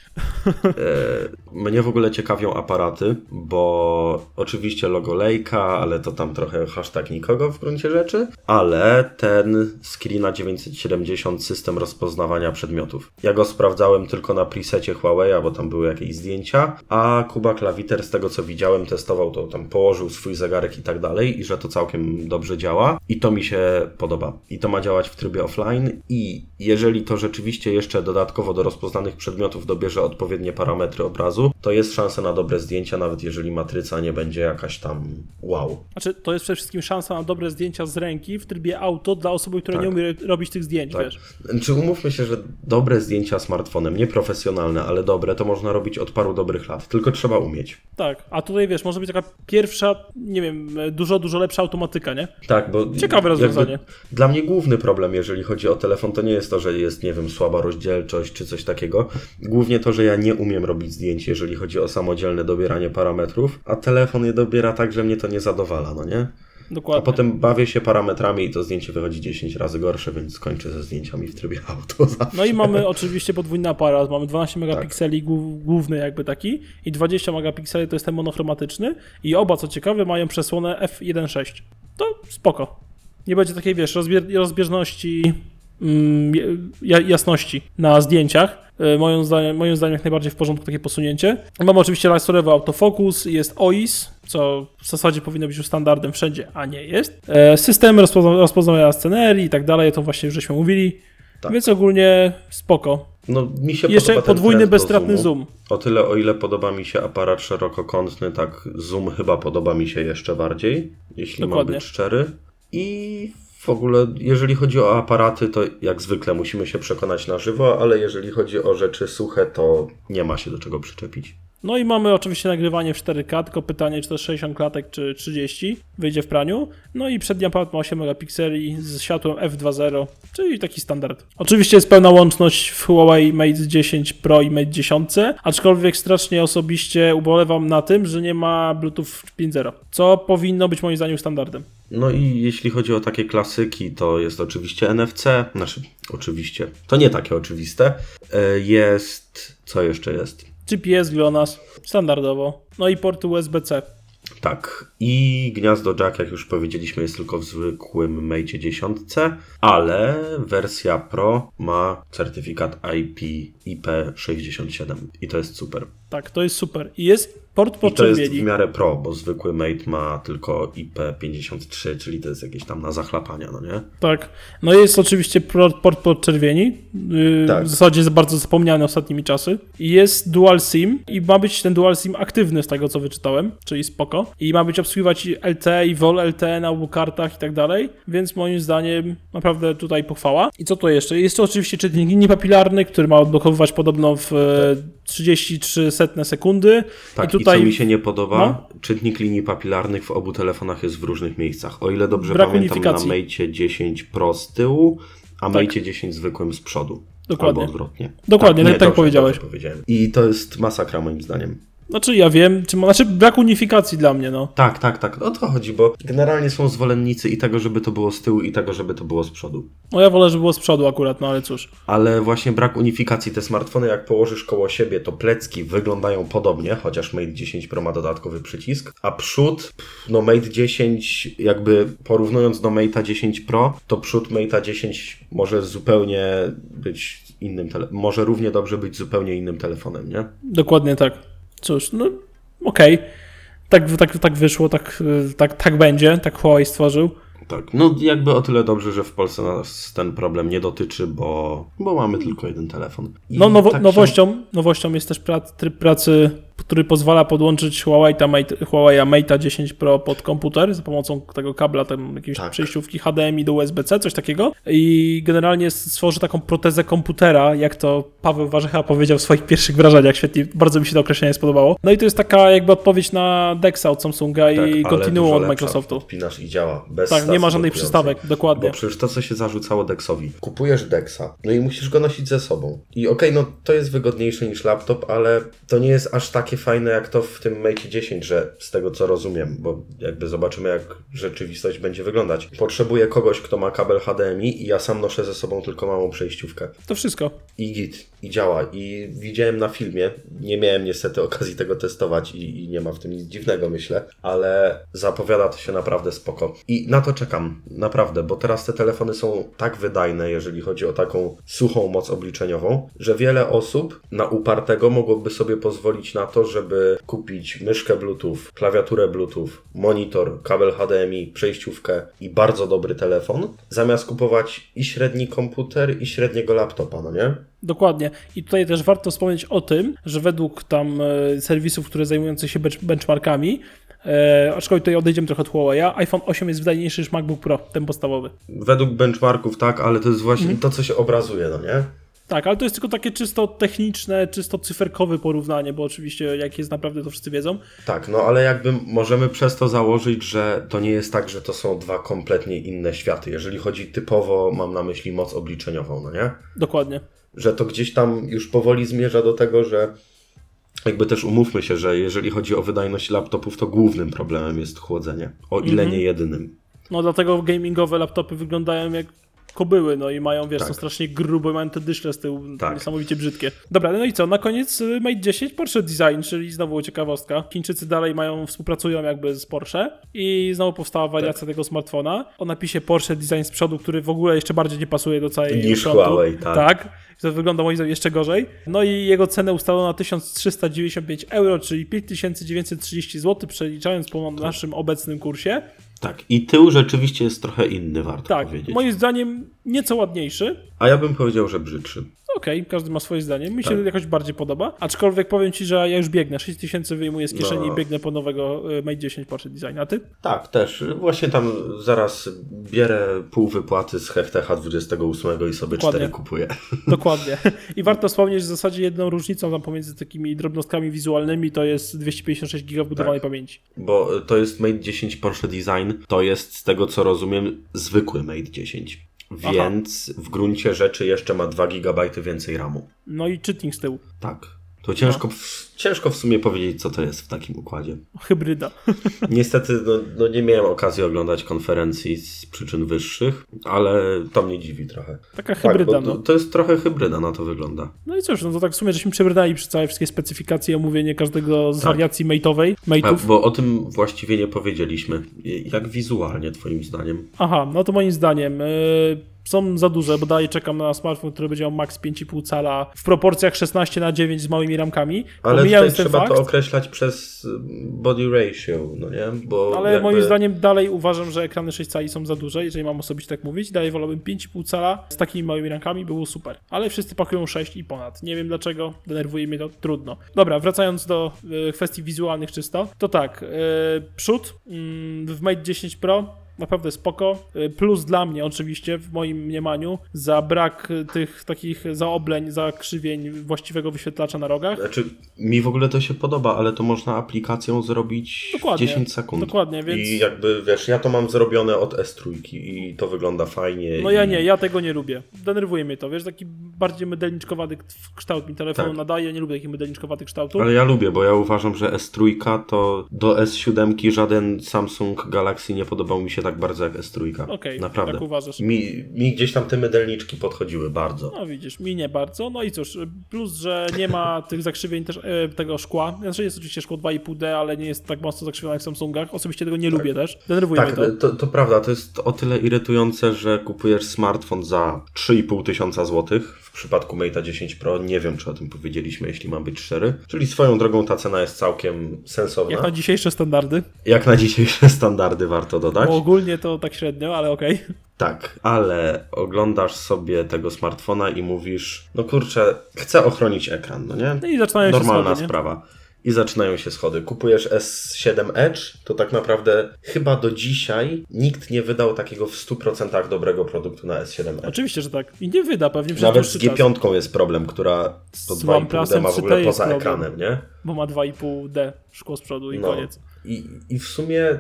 Mnie w ogóle ciekawią aparaty, bo oczywiście logo Leica, ale to tam trochę hashtag nikogo w gruncie rzeczy, ale ten Screena 970 system rozpoznawania przedmiotów. Ja go sprawdzałem tylko na presecie Huawei, bo tam były jakieś zdjęcia, a Kuba Klawiter z tego co widziałem testował to, tam położył swój zegarek i tak dalej i że to całkiem dobrze działa i to mi się podoba. I to ma działać w trybie offline i jeżeli to rzeczywiście jeszcze dodatkowo do rozpoznanych przedmiotów dobierze odpowiednie parametry obrazu, to jest szansa na dobre zdjęcia, nawet jeżeli matryca nie będzie jakaś tam wow. Znaczy, to jest przede wszystkim szansa na dobre zdjęcia z ręki w trybie auto dla osoby, która Tak. nie umie robić tych zdjęć, Tak. wiesz. Czy umówmy się, że dobre zdjęcia smartfonem, nieprofesjonalne, ale dobre, to można robić od paru dobrych lat, tylko trzeba umieć. Tak, a tutaj wiesz, może być taka pierwsza, nie wiem, dużo, dużo lepsza automatyka, nie? Tak, bo Ciekawe rozwiązanie. Dla mnie główny problem, jeżeli chodzi o telefon, to nie jest to, że jest, nie wiem, słaba rozdzielczość czy coś takiego. Głównie to, że ja nie umiem robić zdjęć, jeżeli chodzi o samodzielne dobieranie parametrów, a telefon je dobiera tak, że mnie to nie zadowala, no nie? A Dokładnie. potem bawię się parametrami i to zdjęcie wychodzi 10 razy gorsze, więc skończę ze zdjęciami w trybie auto zawsze. No i mamy oczywiście podwójny aparat, mamy 12 Tak. megapikseli głów- główny jakby taki i 20 megapikseli to jest ten monochromatyczny i oba, co ciekawe, mają przesłonę f1.6. To spoko. Nie będzie takiej, wiesz, rozbieżności jasności na zdjęciach. E, Moim zdaniem, moim zdaniem jak najbardziej w porządku takie posunięcie. Mamy oczywiście laserowy autofokus, jest OIS, co w zasadzie powinno być już standardem wszędzie, a nie jest. E, Systemy rozpozna- rozpoznawania scenerii i tak dalej, to właśnie już żeśmy mówili. Tak. Więc ogólnie spoko. No, mi się jeszcze podoba podwójny, bezstratny zoom. O tyle, o ile podoba mi się aparat szerokokątny, tak zoom chyba podoba mi się jeszcze bardziej, jeśli Dokładnie. mam być szczery. I w ogóle, jeżeli chodzi o aparaty, to jak zwykle musimy się przekonać na żywo, ale jeżeli chodzi o rzeczy suche, to nie ma się do czego przyczepić. No i mamy oczywiście nagrywanie w 4K, tylko pytanie, czy to jest 60 klatek, czy 30 wyjdzie w praniu. No i przedni aparat ma 8 megapikseli z światłem f2.0, czyli taki standard. Oczywiście jest pełna łączność w Huawei Mate 10 Pro i Mate 10, aczkolwiek strasznie osobiście ubolewam na tym, że nie ma Bluetooth 5.0, co powinno być moim zdaniem standardem. No i jeśli chodzi o takie klasyki, to jest oczywiście NFC, znaczy oczywiście, to nie takie oczywiste. E, Jest, co jeszcze jest? GPS GLONASS, standardowo. No i porty USB-C. Tak, i gniazdo jack, jak już powiedzieliśmy, jest tylko w zwykłym Mate 10, ale wersja Pro ma certyfikat IP IP67 i to jest super. Tak, to jest super. I jest port I to jest w podczerwieni. miarę pro, bo zwykły Mate ma tylko IP53, czyli to jest jakieś tam na zachlapania, no nie? Tak. No jest oczywiście port, podczerwieni. Yy, Tak. W zasadzie jest bardzo zapomniany ostatnimi czasy. I jest dual SIM i ma być ten dual SIM aktywny z tego co wyczytałem, czyli spoko. I ma być obsługiwać LTE i VOL LTE na obu kartach i tak dalej, więc moim zdaniem naprawdę tutaj pochwała. I co to jeszcze? Jest to oczywiście czytnik linii papilarny, który ma odblokowywać podobno w e, 33 setne sekundy. Tak, I tutaj i co mi się nie podoba, No. czytnik linii papilarnych w obu telefonach jest w różnych miejscach. O ile dobrze Brak pamiętam, unifikacji. na Mate 10 Pro z tyłu, a Tak. Mate 10 zwykłym z przodu. Dokładnie. Albo odwrotnie. Dokładnie, tak- tak dobrze, powiedziałeś. dobrze powiedziałem. I to jest masakra moim zdaniem. Znaczy ja wiem, czy, znaczy brak unifikacji dla mnie, no. Tak, tak, tak. O to chodzi, bo generalnie są zwolennicy i tego, żeby to było z tyłu, i tego, żeby to było z przodu. No ja wolę, żeby było z przodu akurat, no ale cóż. Ale właśnie brak unifikacji. Te smartfony, jak położysz koło siebie, to plecki wyglądają podobnie, chociaż Mate 10 Pro ma dodatkowy przycisk. A przód, no Mate 10, jakby porównując do Mate'a 10 Pro, to przód Mate'a 10 może zupełnie być innym telefonem. Może równie dobrze być zupełnie innym telefonem, nie? Dokładnie tak. Cóż, no okej. Tak, tak, tak wyszło, tak, tak, tak będzie, tak Huawei stworzył. Tak, no jakby o tyle dobrze, że w Polsce nas ten problem nie dotyczy, bo, bo mamy tylko jeden telefon. I No nowo, tak się- nowością, nowością jest też prac, tryb pracy, który pozwala podłączyć Huawei, Mate, Huawei Mate 10 Pro pod komputer za pomocą tego kabla, tam jakiejś Tak. przejściówki HDMI do USB-C, coś takiego. I generalnie stworzy taką protezę komputera, jak to Paweł Warzecha powiedział w swoich pierwszych wrażeniach. Świetnie, bardzo mi się to określenie spodobało. No i to jest taka jakby odpowiedź na Dexa od Samsunga Tak, i Continuum od. Microsoftu. Podpinasz i działa. Bez Tak, nie ma żadnych blokującej. przystawek, dokładnie. Bo przecież to, co się zarzucało Dexowi. Kupujesz Dexa, no i musisz go nosić ze sobą. I okej, no to jest wygodniejsze niż laptop, ale to nie jest aż takie fajne jak to w tym Mate 10, że z tego co rozumiem, bo jakby zobaczymy jak rzeczywistość będzie wyglądać. Potrzebuję kogoś, kto ma kabel HDMI i ja sam noszę ze sobą tylko małą przejściówkę. To wszystko. I git, i działa. I widziałem na filmie, nie miałem niestety okazji tego testować i, i nie ma w tym nic dziwnego, myślę, ale zapowiada to się naprawdę spoko. I na to czekam, naprawdę, bo teraz te telefony są tak wydajne, jeżeli chodzi o taką suchą moc obliczeniową, że wiele osób na upartego mogłoby sobie pozwolić na to, żeby kupić myszkę Bluetooth, klawiaturę Bluetooth, monitor, kabel HDMI, przejściówkę i bardzo dobry telefon, zamiast kupować i średni komputer, i średniego laptopa, no nie? Dokładnie. I tutaj też warto wspomnieć o tym, że według tam e, serwisów, które zajmujących się bench- benchmarkami, e, aczkolwiek tutaj odejdziemy trochę od Huawei, iPhone 8 jest wydajniejszy niż MacBook Pro, ten podstawowy. Według benchmarków tak, ale to jest właśnie to, co się obrazuje, no nie? Tak, ale to jest tylko takie czysto techniczne, czysto cyferkowe porównanie, bo oczywiście jak jest naprawdę to wszyscy wiedzą. Tak, no ale jakby możemy przez to założyć, że to nie jest tak, że to są dwa kompletnie inne światy. Jeżeli chodzi typowo, mam na myśli moc obliczeniową, no nie? Dokładnie. Że to gdzieś tam już powoli zmierza do tego, że jakby też umówmy się, że jeżeli chodzi o wydajność laptopów, to głównym problemem jest chłodzenie. O ile nie jedynym. No dlatego gamingowe laptopy wyglądają jak kobyły, no i mają, wiesz, Tak. są strasznie grube, mają te dyszle z tyłu, Tak. niesamowicie brzydkie. Dobra, no i co, na koniec y, Mate 10 Porsche Design, czyli znowu ciekawostka. Chińczycy dalej mają, współpracują jakby z Porsche i znowu powstała wariacja Tak. tego smartfona o napisie Porsche Design z przodu, który w ogóle jeszcze bardziej nie pasuje do całej Niż frontu. Huawei, tak. Tak, to wygląda moim zdaniem jeszcze gorzej. No i jego cenę ustalono na 1395 euro, czyli 5930 zł, przeliczając po naszym obecnym kursie. Tak, i tył rzeczywiście jest trochę inny, warto Tak, powiedzieć. moim zdaniem nieco ładniejszy. A ja bym powiedział, że brzydszy. Okej, każdy ma swoje zdanie. Mi się Tak. jakoś bardziej podoba. Aczkolwiek powiem ci, że ja już biegnę. 6000 wyjmuję z kieszeni No. i biegnę po nowego y, Mate 10 Porsche Design. A ty? Tak, też. Właśnie tam zaraz bierę pół wypłaty z Hechtecha 28 i sobie Dokładnie. cztery kupuję. Dokładnie. I warto wspomnieć, że w zasadzie jedną różnicą tam pomiędzy takimi drobnostkami wizualnymi to jest 256 GB budowanej Tak. pamięci. Bo to jest Mate 10 Porsche Design, to jest z tego co rozumiem zwykły Mate 10. Aha. Więc w gruncie rzeczy jeszcze ma 2 GB więcej RAMu. No i czytnik z tyłu. Tak. To ciężko, w, ciężko w sumie powiedzieć, co to jest w takim układzie. Hybryda. Niestety no, no nie miałem okazji oglądać konferencji z przyczyn wyższych, ale to mnie dziwi trochę. Taka Tak, hybryda, to, no. to jest trochę hybryda, na to wygląda. No i cóż, no to tak w sumie żeśmy przebrnęli przez całe wszystkie specyfikacje, omówienie każdego z wariacji mate'owej, Tak. A, mate'ów. bo o tym właściwie nie powiedzieliśmy. Jak wizualnie, twoim zdaniem? Aha, no to moim zdaniem y, są za duże, bo dalej czekam na smartfon, który będzie miał max 5,5 cala w proporcjach 16 na 9 z małymi ramkami. Ale tutaj trzeba fakt, to określać przez y, body ratio, no nie? Bo ale jakby... moim zdaniem dalej uważam, że ekrany 6 cali są za duże, jeżeli mam osobiście tak mówić. Dalej wolałbym 5,5 cala z takimi małymi ramkami, było super. Ale wszyscy pakują 6 i ponad. Nie wiem dlaczego, denerwuje mnie to, trudno. Dobra, wracając do y, kwestii wizualnych czysto, to tak, y, przód mm, w Mate 10 Pro naprawdę spoko. Y, Plus dla mnie oczywiście, w moim mniemaniu, za brak tych takich zaobleń, zakrzywień właściwego wyświetlacza na rogach. Znaczy, mi w ogóle to się podoba, ale to można aplikacją zrobić Dokładnie, w 10 sekund. dokładnie, więc- I jakby, wiesz, ja to mam zrobione od S3 i to wygląda fajnie. No i... ja nie, ja tego nie lubię. Denerwuje mnie to, wiesz, taki bardziej mydelniczkowaty kształt mi telefonu Tak. nadaje, nie lubię takich mydelniczkowatych kształtów. Ale ja lubię, bo ja uważam, że S3 to do S7 żaden Samsung Galaxy nie podobał mi się tak bardzo jak S3. Okej, Naprawdę. tak uważasz. Mi, mi gdzieś tam te mydelniczki podchodziły bardzo. No widzisz, mi nie bardzo. No i cóż, plus, że nie ma tych zakrzywień też e, tego szkła. Znaczy jest oczywiście szkło 2,5D, ale nie jest tak mocno zakrzywione jak w Samsungach. Osobiście tego nie lubię też. Denerwuje Tak, to. to, to prawda, to jest o tyle irytujące, że kupujesz smartfon za 3,5 tysiąca złotych. W przypadku Mate'a 10 Pro nie wiem, czy o tym powiedzieliśmy, jeśli mam być szczery. Czyli swoją drogą ta cena jest całkiem sensowna. Jak na dzisiejsze standardy, Jak na dzisiejsze standardy warto dodać. bo ogólnie to tak średnio, ale okej. Tak, ale oglądasz sobie tego smartfona i mówisz, no kurczę, chcę ochronić ekran, no nie? No i zaczynają się Normalna schody, nie? I zaczynają się schody. Kupujesz S7 Edge, to tak naprawdę chyba do dzisiaj nikt nie wydał takiego w 100% dobrego produktu na S7 Edge. Oczywiście, że tak. I nie wyda pewnie Nawet z dłuższy czas, G5 jest problem, która to Z 2,5D OnePlusem ma w ogóle 3T jest poza problem. ekranem, nie? bo ma 2,5D szkło z przodu i No. koniec. I, I w sumie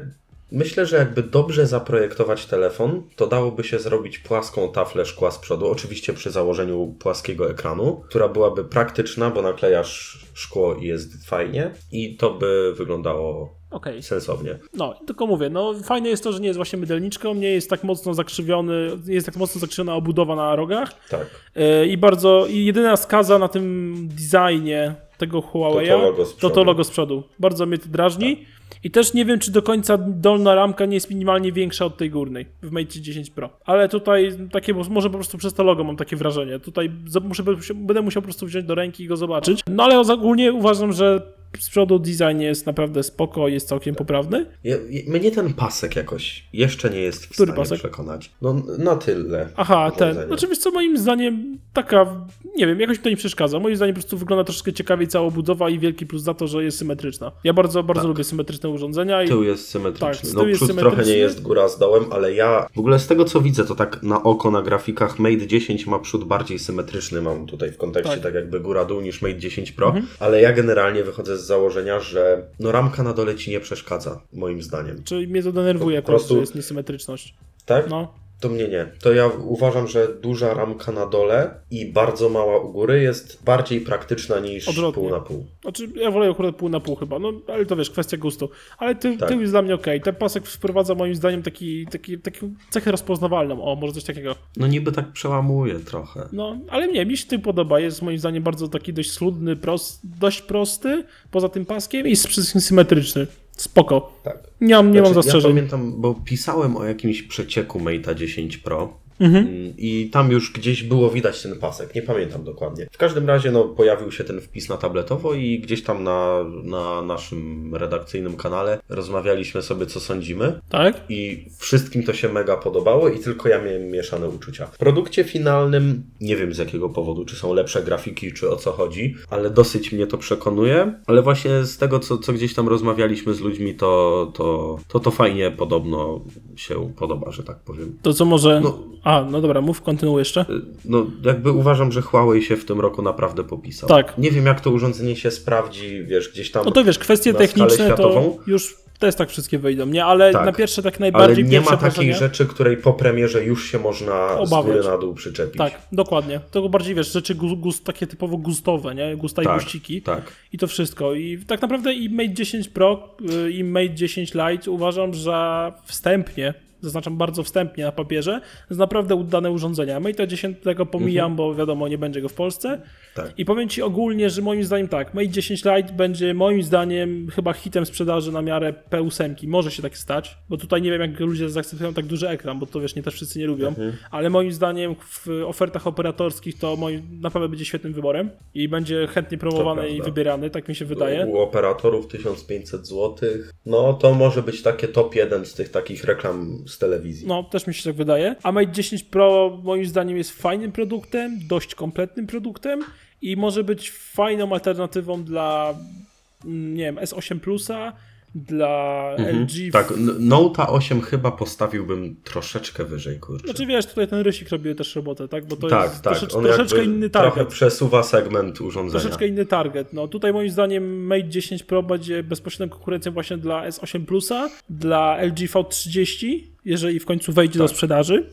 myślę, że jakby dobrze zaprojektować telefon, to dałoby się zrobić płaską taflę szkła z przodu, oczywiście przy założeniu płaskiego ekranu, która byłaby praktyczna, bo naklejasz szkło i jest fajnie i to by wyglądało Okej. sensownie. No, tylko mówię, no fajne jest to, że nie jest właśnie mydelniczką, nie jest tak mocno zakrzywiony, nie jest tak mocno zakrzywiona obudowa na rogach Tak. yy, i bardzo, i jedyna skaza na tym designie tego Huawei'a To to logo z to, to przodu. Tak. logo z przodu. Bardzo mnie to drażni i też nie wiem, czy do końca dolna ramka nie jest minimalnie większa od tej górnej w Mate 10 Pro. Ale tutaj takie, może po prostu przez to logo mam takie wrażenie. Tutaj muszę, będę musiał po prostu wziąć do ręki i go zobaczyć. No ale ogólnie uważam, że z przodu design jest naprawdę spoko, jest całkiem poprawny. Je, mnie ten pasek jakoś jeszcze nie jest w Który stanie pasek? przekonać. No na tyle. Aha, ten. Znaczy, wiesz co, moim zdaniem taka, nie wiem, jakoś mi to nie przeszkadza. Moim zdaniem po prostu wygląda troszkę ciekawiej cała budowa i wielki plus za to, że jest symetryczna. Ja bardzo, bardzo Tak. lubię symetryczne urządzenia i Tył jest symetryczny. Tak, no jest przód symetryczny. trochę nie jest góra z dołem, ale ja w ogóle z tego co widzę, to tak na oko na grafikach Mate 10 ma przód bardziej symetryczny, mam tutaj w kontekście Tak. tak, jakby góra dół niż Mate 10 Pro, ale ja generalnie wychodzę z założenia, że no ramka na dole ci nie przeszkadza, moim zdaniem. czy mnie to denerwuje Po po prostu, prostu- że jest niesymetryczność. Tak? No, To mnie nie. To ja uważam, że duża ramka na dole i bardzo mała u góry jest bardziej praktyczna niż Odwrotnie. pół na pół. znaczy ja wolę akurat pół na pół chyba, no ale to wiesz, kwestia gustu. Ale ty, Tak. tył jest dla mnie okej. Ten pasek wprowadza moim zdaniem taki, taki, taką cechę rozpoznawalną, o, może coś takiego. No niby tak przełamuje trochę. No, ale nie, mi się tym podoba. Jest moim zdaniem bardzo taki dość schludny, prost, dość prosty, poza tym paskiem i wszystkim symetryczny. Spoko. Tak. Nie mam, nie mam Znaczy, Ja zastrzeżeń. pamiętam, bo pisałem o jakimś przecieku Mate'a 10 Pro Mhm. mm, i tam już gdzieś było widać ten pasek, nie pamiętam dokładnie. W każdym razie no, pojawił się ten wpis na tabletowo i gdzieś tam na, na naszym redakcyjnym kanale rozmawialiśmy sobie co sądzimy. Tak? I wszystkim to się mega podobało i tylko ja miałem mieszane uczucia. W produkcie finalnym nie wiem z jakiego powodu, czy są lepsze grafiki, czy o co chodzi, ale dosyć mnie to przekonuje. Ale właśnie z tego, co, co gdzieś tam rozmawialiśmy z ludźmi, to to, to to fajnie podobno się podoba, że tak powiem. To co może... No. A, no dobra, mów, kontynuuj jeszcze. No, jakby uważam, że Huawei się w tym roku naprawdę popisał. Tak. Nie wiem, jak to urządzenie się sprawdzi, wiesz, gdzieś tam. No to wiesz, kwestie techniczne to już też tak wszystkie wyjdą, nie? Ale Tak. na pierwsze tak Ale najbardziej nie pierwsze ma takiej rzeczy, której po premierze już się można Obawiać. z góry na dół przyczepić. Tak, dokładnie. To bardziej wiesz, rzeczy gust, takie typowo gustowe, nie? Gusta i tak, guściki. tak. I to wszystko. I tak naprawdę i Mate 10 Pro y, i Mate 10 Lite uważam, że wstępnie, zaznaczam bardzo wstępnie na papierze, jest naprawdę udane urządzenia. Mate 10 tego pomijam, Mhm. bo wiadomo, nie będzie go w Polsce. Tak. I powiem Ci ogólnie, że moim zdaniem tak, Mate 10 Lite będzie moim zdaniem chyba hitem sprzedaży na miarę P8. Może się tak stać, bo tutaj nie wiem jak ludzie zaakceptują tak duży ekran, bo to wiesz, nie też wszyscy nie lubią, Mhm. ale moim zdaniem w ofertach operatorskich to moim, naprawdę będzie świetnym wyborem i będzie chętnie promowany i wybierany, tak mi się wydaje. U operatorów 1500 zł. No to może być takie top 1 z tych takich reklam z telewizji. No, też mi się tak wydaje. A Mate 10 Pro moim zdaniem jest fajnym produktem, dość kompletnym produktem i może być fajną alternatywą dla, mm, nie wiem, S8 Plusa, dla Mhm. LG. Tak, Note 8 chyba postawiłbym troszeczkę wyżej, kurczę. Znaczy wiesz, tutaj ten rysik robi też robotę, tak? Bo to tak, jest tak. troszecz, On troszeczkę inny Trochę target. przesuwa segment urządzenia. Troszeczkę inny target. No tutaj moim zdaniem Mate 10 Pro będzie bezpośrednią konkurencją właśnie dla S8 Plusa, dla LG V30, jeżeli w końcu wejdzie do Tak. sprzedaży.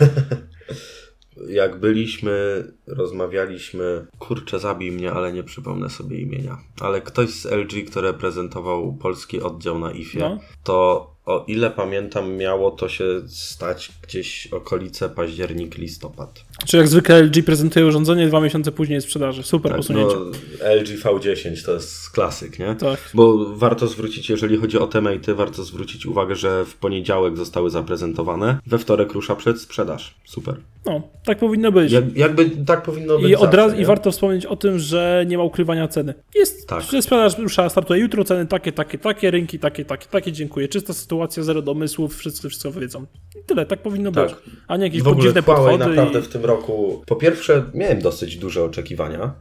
Jak byliśmy, rozmawialiśmy, kurczę, zabij mnie, ale nie przypomnę sobie imienia. Ale ktoś z LG, kto reprezentował polski oddział na IFie, No. to o ile pamiętam, miało to się stać gdzieś okolice październik, listopad. Czy jak zwykle LG prezentuje urządzenie, dwa miesiące później jest w sprzedaży. Super Tak, posunięcie. no, LG V10 to jest klasyk, nie? Tak. Bo warto zwrócić, jeżeli chodzi o te matey, warto zwrócić uwagę, że w poniedziałek zostały zaprezentowane, we wtorek rusza przed sprzedaż. Super. No, tak powinno być. Jak, jakby tak powinno być I od razu, i warto wspomnieć o tym, że nie ma ukrywania ceny. Jest, Tak. sprzedaż rusza, startuje jutro, ceny takie, takie, takie, rynki takie, takie, takie, dziękuję. Czysta sytuacja, zero domysłów, wszyscy wszystko wiedzą. I tyle, tak powinno Tak. być. A nie jakieś w ogóle Huawei podchody. naprawdę i... w tym roku, po pierwsze miałem dosyć duże oczekiwania,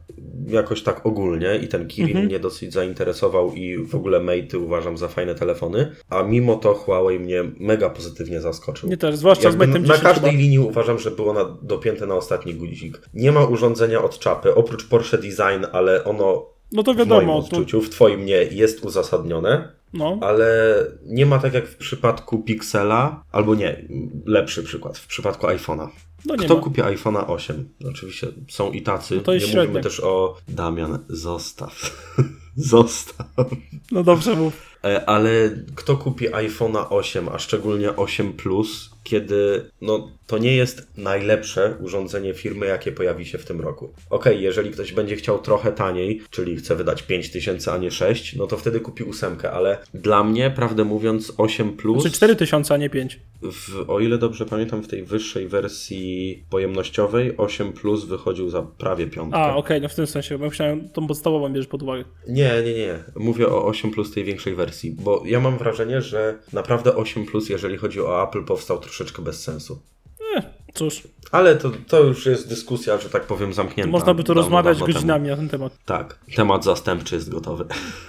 jakoś tak ogólnie i ten Kirin Mhm. mnie dosyć zainteresował i w ogóle Mate'y uważam za fajne telefony, a mimo to Huawei mnie mega pozytywnie zaskoczył. Nie też, zwłaszcza z Jakby Mate'em na 10 każdej chyba. linii uważam, że było na, dopięte na ostatni guzik. Nie ma urządzenia od czapy, oprócz Porsche Design, ale ono No to w moim wiadomo, to, odczuciu, w twoim nie, jest uzasadnione. No, Ale nie ma tak jak w przypadku Pixela, albo nie, lepszy przykład, w przypadku iPhone'a. no Kto ma. kupi iPhone'a 8? Oczywiście są i tacy. No to jest nie średnia. mówimy też o Damian, zostaw. zostaw. No dobrze mów. E, Ale kto kupi iPhone'a 8, a szczególnie 8 Plus, kiedy no, to nie jest najlepsze urządzenie firmy, jakie pojawi się w tym roku. Okej, jeżeli ktoś będzie chciał trochę taniej, czyli chce wydać 5000, a nie 6, no to wtedy kupi 8, ale dla mnie, prawdę mówiąc, 8 Plus, Czy 4000, a nie 5. w, o ile dobrze pamiętam, w tej wyższej wersji pojemnościowej 8 Plus wychodził za prawie piątkę. A, okej, no w tym sensie, bo myślałem, tą podstawową bierzesz pod uwagę. Nie, nie, nie. Mówię o 8 Plus tej większej wersji, bo ja mam wrażenie, że naprawdę 8 Plus, jeżeli chodzi o Apple, powstał troszeczkę bez sensu. Eh, cóż, Ale to, to już jest dyskusja, że tak powiem, zamknięta. można by to dawno, rozmawiać godzinami na ten temat. Tak, temat zastępczy jest gotowy.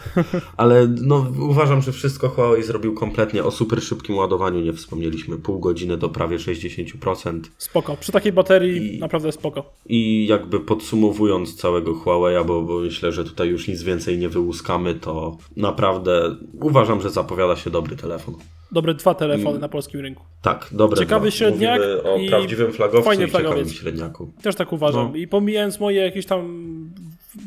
Ale no, uważam, że wszystko Huawei zrobił kompletnie. O super szybkim ładowaniu nie wspomnieliśmy. Pół godziny do prawie 60%. Spoko. Przy takiej baterii I- naprawdę spoko. I jakby podsumowując całego Huawei'a, bo, bo myślę, że tutaj już nic więcej nie wyłuskamy, to naprawdę uważam, że zapowiada się dobry telefon. Dobre dwa Mm. telefony na polskim rynku. Tak, dobre Ciekawy dwa. średniak Mówimy o i prawdziwym flagowcu fajny i flagowiec. średniaku. Też tak uważam. No. I pomijając moje jakieś tam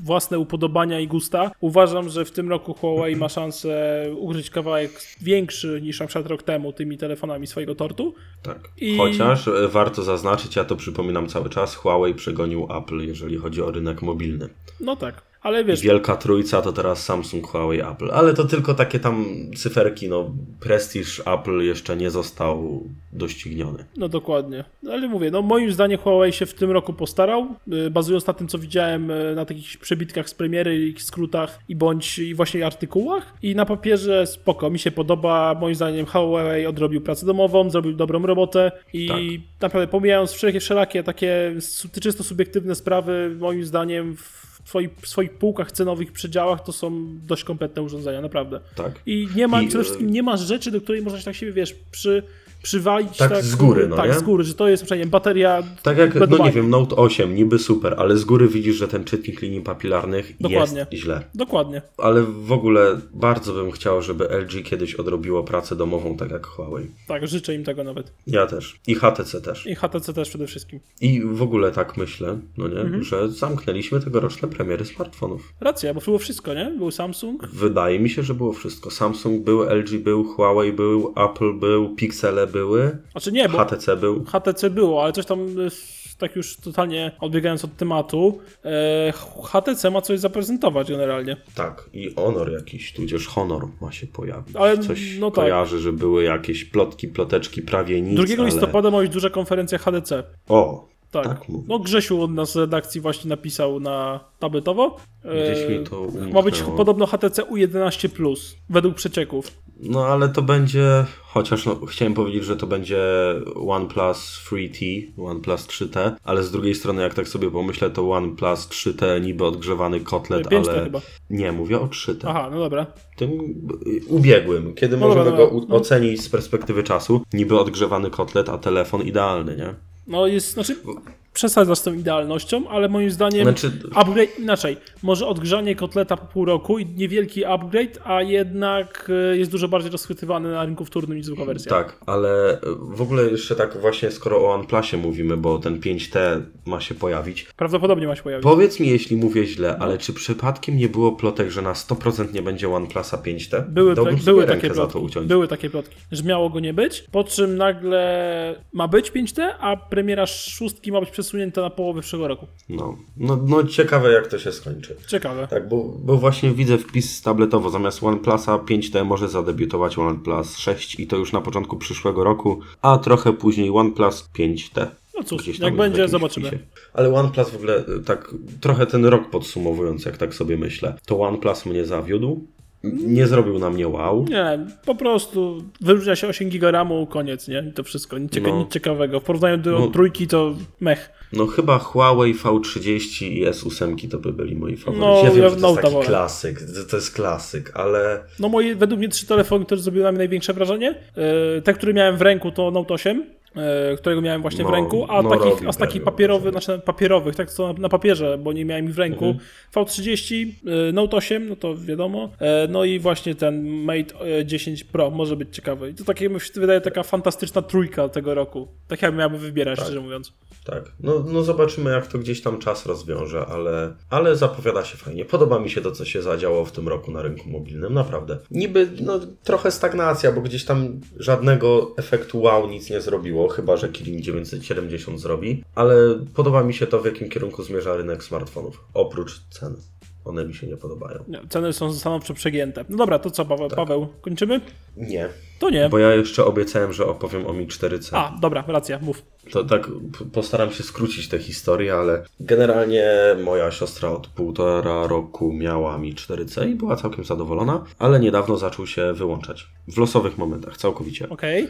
własne upodobania i gusta, uważam, że w tym roku Huawei ma szansę ugryźć kawałek większy niż na przykład rok temu tymi telefonami swojego tortu. Tak. I- Chociaż e, warto zaznaczyć, ja to przypominam cały czas, Huawei przegonił Apple, jeżeli chodzi o rynek mobilny. No tak. Ale wiesz, Wielka trójca to teraz Samsung, Huawei, Apple. Ale to tylko takie tam cyferki, no prestiż Apple jeszcze nie został dościgniony. No dokładnie. Ale mówię, no moim zdaniem Huawei się w tym roku postarał, y, bazując na tym, co widziałem y, na takich przebitkach z premiery, ich skrótach i bądź i właśnie artykułach. I na papierze spoko, mi się podoba. Moim zdaniem Huawei odrobił pracę domową, zrobił dobrą robotę i Tak. naprawdę pomijając wszelkie, wszelakie takie czysto subiektywne sprawy, moim zdaniem w twoich, w swoich półkach cenowych przedziałach to są dość kompletne urządzenia, naprawdę. Tak. I nie ma, I, przede e, wszystkim nie ma rzeczy, do której można się tak siebie, wiesz, przy, przywalić. Tak z góry, no Tak, nie? z góry, że to jest przynajmniej bateria. Tak jak, no nie wiem, Note 8 niby super, ale z góry widzisz, że ten czytnik linii papilarnych Dokładnie. jest źle. Dokładnie. Ale w ogóle bardzo bym chciał, żeby LG kiedyś odrobiło pracę domową tak jak Huawei. Tak, życzę im tego nawet. Ja też. I HTC też. I HTC też przede wszystkim. I w ogóle tak myślę, no nie, Mhm. że zamknęliśmy tegoroczne premiery smartfonów. Racja, bo było wszystko, nie? Był Samsung. Wydaje mi się, że było wszystko. Samsung był, LG był, Huawei był, Apple był, Pixele były, Znaczy nie, bo HTC był. HTC było, ale coś tam y, tak już totalnie odbiegając od tematu, e, HTC ma coś zaprezentować generalnie. Tak, i Honor jakiś, tudzież Honor ma się pojawić. Ale, Coś no tak. kojarzy, że były jakieś plotki, ploteczki, prawie nic, 2 ale... listopada ma być duża konferencja HDC. O, Tak. Tak no Grzesiu od nas z redakcji właśnie napisał na tabletowo. Gdzieś E, mi to Ma być umknęło. podobno HTC U11+, według przecieków. No ale to będzie, chociaż no, chciałem powiedzieć, że to będzie OnePlus 3T, OnePlus 3T, ale z drugiej strony jak tak sobie pomyślę, to OnePlus 3T niby odgrzewany kotlet, 5T ale... chyba. Nie, mówię o 3T. Aha, no dobra. Tym ubiegłym, kiedy No możemy dobra, go. No. ocenić z perspektywy czasu, niby odgrzewany kotlet, a telefon idealny, nie? No jest, znaczy przesadza z tą idealnością, ale moim zdaniem Znaczy, upgrade inaczej. Może odgrzanie kotleta po pół roku i niewielki upgrade, a jednak e, jest dużo bardziej rozchwytywany na rynku wtórnym niż zwykła wersja. tak, ale y, w ogóle jeszcze tak właśnie skoro o OnePlusie mówimy, bo ten 5T ma się pojawić, Prawdopodobnie ma się pojawić. Powiedz mi, jeśli mówię źle, ale czy przypadkiem nie było plotek, że na 100% nie będzie OnePlusa 5T? Były, sobie były takie za to plotki. uciąć. Były takie plotki, że miało go nie być, po czym nagle ma być 5T, a premiera szóstki ma być przesunięta na połowę przyszłego roku. No, no, no ciekawe jak to się skończy. Ciekawe. Tak, bo, bo właśnie widzę wpis tabletowo. Zamiast OnePlusa 5T może zadebiutować OnePlus 6 i to już na początku przyszłego roku, a trochę później OnePlus 5T. No cóż, jak będzie, zobaczymy. wpisie. Ale OnePlus w ogóle, y, tak trochę ten rok podsumowując, jak tak sobie myślę, to OnePlus mnie zawiódł. Nie zrobił na mnie wow. Nie, po prostu wyróżnia się 8 GB RAMu, koniec, nie? I to wszystko, nic, cieka- No. nic ciekawego. W porównaniu do No. trójki to mech. No chyba Huawei V30 i S8 to by byli moi faworyci. No, ja wiem, ja że to jest Note'a taki wolę. klasyk, to- jest klasyk, ale No moje, według mnie trzy telefony, które zrobiły na mnie największe wrażenie. Yy, te, które miałem w ręku to Note 8, yy, którego miałem właśnie w No, ręku, a, no takich, a z takich premium papierowych, wrażenie. znaczy papierowych, tak co na, na papierze, bo nie miałem ich w ręku. Mhm. V30, yy, Note 8, no to wiadomo. Yy, no i właśnie ten Mate yy, 10 Pro może być ciekawy. I to takie mi się wydaje taka fantastyczna trójka tego roku. Tak jakbym miałby wybierać, szczerze mówiąc. tak. No, no zobaczymy, jak to gdzieś tam czas rozwiąże, ale, ale zapowiada się fajnie. Podoba mi się to, co się zadziało w tym roku na rynku mobilnym, naprawdę. Niby no, trochę stagnacja, bo gdzieś tam żadnego efektu wow nic nie zrobiło, chyba że Kirin 970 zrobi, ale podoba mi się to, w jakim kierunku zmierza rynek smartfonów, oprócz cen. One mi się nie podobają. Nie, ceny są stanowczo przegięte. No dobra, to co Tak. Paweł? Paweł kończymy? Nie, To nie. bo ja jeszcze obiecałem, że opowiem o Mi 4C. A, dobra, racja, mów. To tak postaram się skrócić tę historię, ale generalnie moja siostra od półtora roku miała Mi 4C i była całkiem zadowolona, ale niedawno zaczął się wyłączać. W losowych momentach, całkowicie. Okej.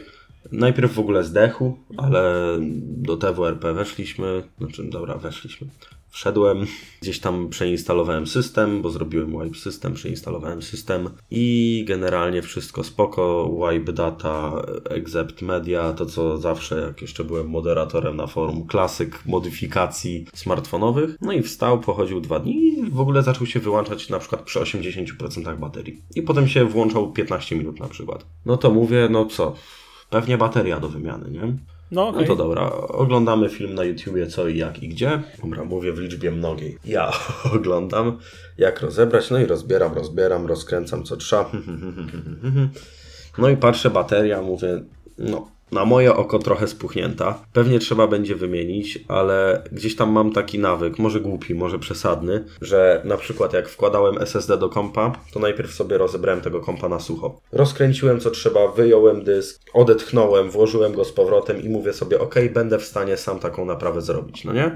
Najpierw w ogóle zdechł, ale do TWRP weszliśmy, znaczy dobra, weszliśmy. Wszedłem, gdzieś tam przeinstalowałem system, bo zrobiłem wipe system, przeinstalowałem system i generalnie wszystko spoko, wipe data, except media, to co zawsze jak jeszcze byłem moderatorem na forum, klasyk modyfikacji smartfonowych. No i wstał, pochodził dwa dni i w ogóle zaczął się wyłączać na przykład przy 80% baterii. I potem się włączał 15 minut na przykład. No to mówię, no co, pewnie bateria do wymiany, nie? No No okej. to dobra, oglądamy film na YouTubie co i jak i gdzie. Dobra, mówię w liczbie mnogiej. Ja oglądam, jak rozebrać, no i rozbieram, rozbieram, rozkręcam co trzeba. No i patrzę, bateria, mówię, no, na moje oko trochę spuchnięta. Pewnie trzeba będzie wymienić, ale gdzieś tam mam taki nawyk, może głupi, może przesadny, że na przykład jak wkładałem SSD do kompa, to najpierw sobie rozebrałem tego kompa na sucho. Rozkręciłem co trzeba, wyjąłem dysk, odetchnąłem, włożyłem go z powrotem i mówię sobie, ok, będę w stanie sam taką naprawę zrobić, no nie?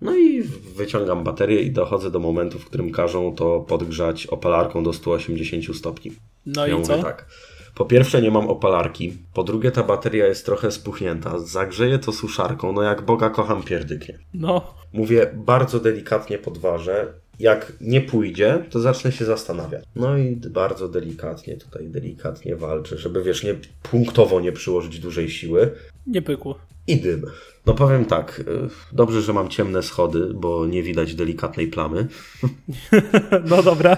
No i wyciągam baterię i dochodzę do momentu, w którym każą to podgrzać opalarką do 180 stopni. No ja i mówię co? tak. Po pierwsze nie mam opalarki, po drugie ta bateria jest trochę spuchnięta, zagrzeję to suszarką, no jak Boga kocham pierdyknie. No, Mówię bardzo delikatnie podważę, jak nie pójdzie, to zacznę się zastanawiać. No i bardzo delikatnie tutaj, delikatnie walczę, żeby wiesz, nie punktowo nie przyłożyć dużej siły. nie pykło. I dym. No powiem tak, y, dobrze, że mam ciemne schody, bo nie widać delikatnej plamy, No dobra.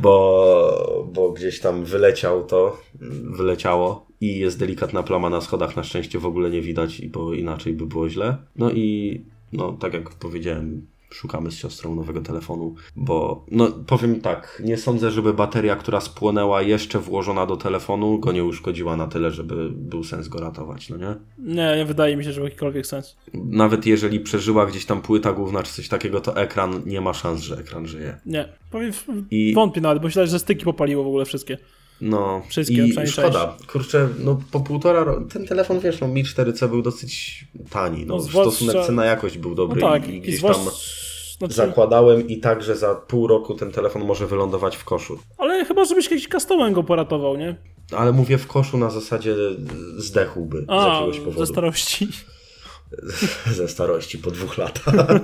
bo, bo gdzieś tam wyleciał to, wyleciało i jest delikatna plama na schodach, na szczęście w ogóle nie widać, bo inaczej by było źle. No i no tak jak powiedziałem, szukamy z siostrą nowego telefonu, bo no powiem tak, nie sądzę, żeby bateria, która spłonęła jeszcze włożona do telefonu, go nie uszkodziła na tyle, żeby był sens go ratować, no nie? Nie, nie wydaje mi się, że jakikolwiek sens. Nawet jeżeli przeżyła gdzieś tam płyta główna czy coś takiego, to ekran nie ma szans, że ekran żyje. Nie. Powiem, I- wątpię nawet, bo myślę, że styki popaliło w ogóle wszystkie. No, Wszystkie, i szkoda. Kurczę, no po półtora roku, ten telefon, wiesz, no Mi 4C był dosyć tani, no, No, zwłaszcza- stosunek cena-jakość był No dobry tak, i, i i gdzieś tam. Znaczy, zakładałem i tak, że za pół roku ten telefon może wylądować w koszu. ale chyba, żebyś jakiś customem go poratował, nie? Ale mówię w koszu na zasadzie zdechłby z A, jakiegoś powodu. ze starości. ze starości po dwóch latach.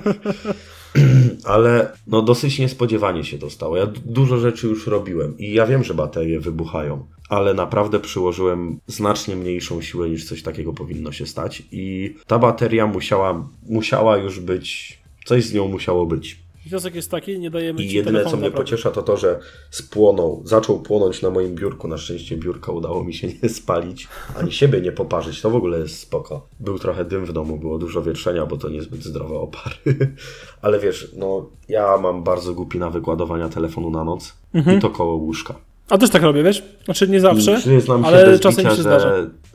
Ale no dosyć niespodziewanie się to stało. Ja dużo rzeczy już robiłem i ja wiem, że baterie wybuchają, ale naprawdę przyłożyłem znacznie mniejszą siłę niż coś takiego powinno się stać i ta bateria musiała, musiała już być, coś z nią musiało być. Wniosek jest taki, nie dajemy I ci jedyne, co mnie naprawić. pociesza, to to, że spłonął, zaczął płonąć na moim biurku. Na szczęście biurka udało mi się nie spalić, ani siebie nie poparzyć. To w ogóle jest spoko. Był trochę dym w domu, było dużo wietrzenia, bo to niezbyt zdrowe opary. Ale wiesz, no ja mam bardzo głupi nawyk ładowania telefonu na noc Mhm. i to koło łóżka. A też tak robię, wiesz? Znaczy nie zawsze, przyznam się ale bez czasem bicia, się zdarza.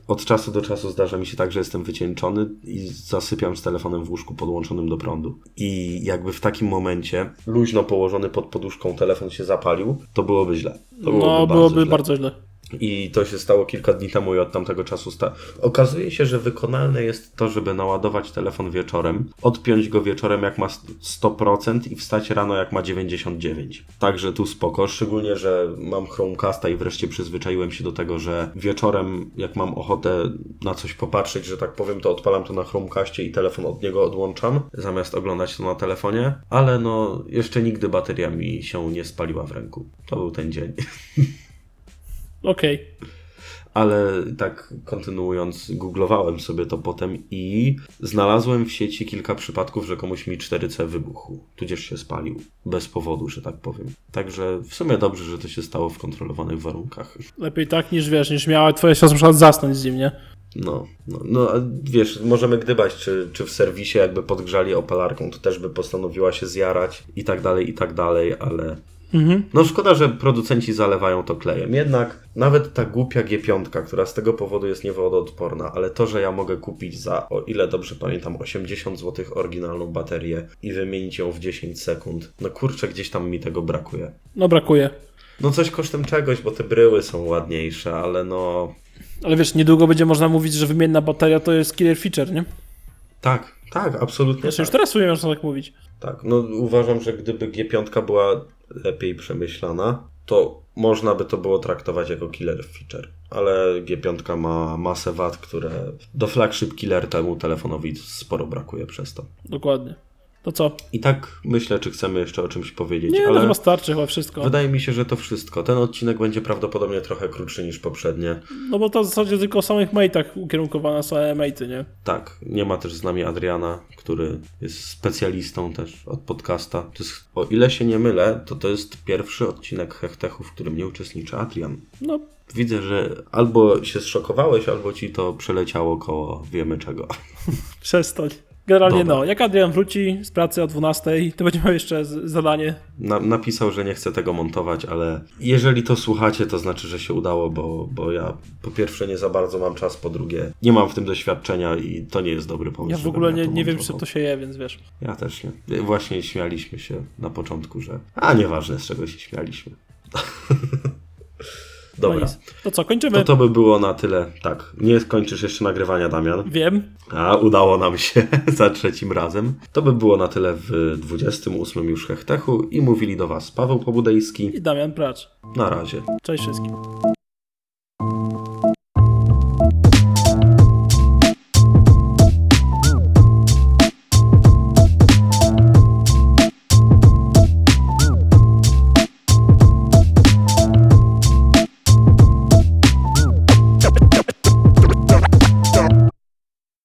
od czasu do czasu zdarza mi się tak, że jestem wycieńczony i zasypiam z telefonem w łóżku podłączonym do prądu. I jakby w takim momencie luźno położony pod poduszką telefon się zapalił, to byłoby źle. To byłoby No, bardzo byłoby źle. bardzo źle. I to się stało kilka dni temu i od tamtego czasu sta... okazuje się, że wykonalne jest to, żeby naładować telefon wieczorem, odpiąć go wieczorem jak ma 100% i wstać rano jak ma 99%. Także tu spoko, szczególnie, że mam Chromecasta i wreszcie przyzwyczaiłem się do tego, że wieczorem jak mam ochotę na coś popatrzeć, że tak powiem, to odpalam to na Chromecastie i telefon od niego odłączam, zamiast oglądać to na telefonie, ale no jeszcze nigdy bateria mi się nie spaliła w ręku. To był ten dzień. Okej. Ale tak kontynuując, googlowałem sobie to potem i znalazłem w sieci kilka przypadków, że komuś mi 4C wybuchł, tudzież się spalił. Bez powodu, że tak powiem. Także w sumie dobrze, że to się stało w kontrolowanych warunkach. Lepiej tak niż wiesz, niż miała twoja siostra na przykład zasnąć z nim, nie? No, no, no a wiesz, możemy gdybać, czy, czy w serwisie jakby podgrzali opalarką, to też by postanowiła się zjarać i tak dalej, i tak dalej, ale Mhm. No szkoda, że producenci zalewają to klejem. Jednak nawet ta głupia G5, która z tego powodu jest niewodoodporna, ale to, że ja mogę kupić za, o ile dobrze pamiętam, 80 zł oryginalną baterię i wymienić ją w 10 sekund, no kurczę, gdzieś tam mi tego brakuje. No brakuje. No coś kosztem czegoś, bo te bryły są ładniejsze, ale no... Ale wiesz, niedługo będzie można mówić, że wymienna bateria to jest killer feature, nie? Tak, tak, absolutnie Znaczy tak. już teraz można tak mówić. Tak, no uważam, że gdyby G5 była lepiej przemyślana, to można by to było traktować jako killer feature. Ale G5 ma masę wad, które do flagship killer temu telefonowi sporo brakuje przez to. Dokładnie. To co? I tak myślę, czy chcemy jeszcze o czymś powiedzieć, Nie, no ale chyba starczy chyba wszystko. wydaje mi się, że to wszystko. Ten odcinek będzie prawdopodobnie trochę krótszy niż poprzednie. No bo to w zasadzie tylko o samych mate'ach ukierunkowane są mate'y, nie? Tak, nie ma też z nami Adriana, który jest specjalistą też od podcasta. To jest, o ile się nie mylę, to to jest pierwszy odcinek Hechtechu, w którym nie uczestniczy Adrian. No, Widzę, że albo się zszokowałeś, albo ci to przeleciało koło wiemy czego. przestań. Generalnie Dobra. no, jak Adrian wróci z pracy o 12, to będzie miał jeszcze zadanie. Na, napisał, że nie chce tego montować, ale jeżeli to słuchacie, to znaczy, że się udało, bo, bo ja po pierwsze nie za bardzo mam czas, po drugie nie mam w tym doświadczenia i to nie jest dobry pomysł. Ja w ogóle nie, nie wiem, czy to się je, więc wiesz. Ja też nie. Właśnie śmialiśmy się na początku, że. A nieważne z czego się śmialiśmy. No Dobra. nic. To co, kończymy? To to by było na tyle. Tak, nie skończysz jeszcze nagrywania, Damian. Wiem. A udało nam się za trzecim razem. To by było na tyle w 28 już Hechtechu i mówili do Was Paweł Pobudejski. I Damian Pracz. Na razie. Cześć wszystkim.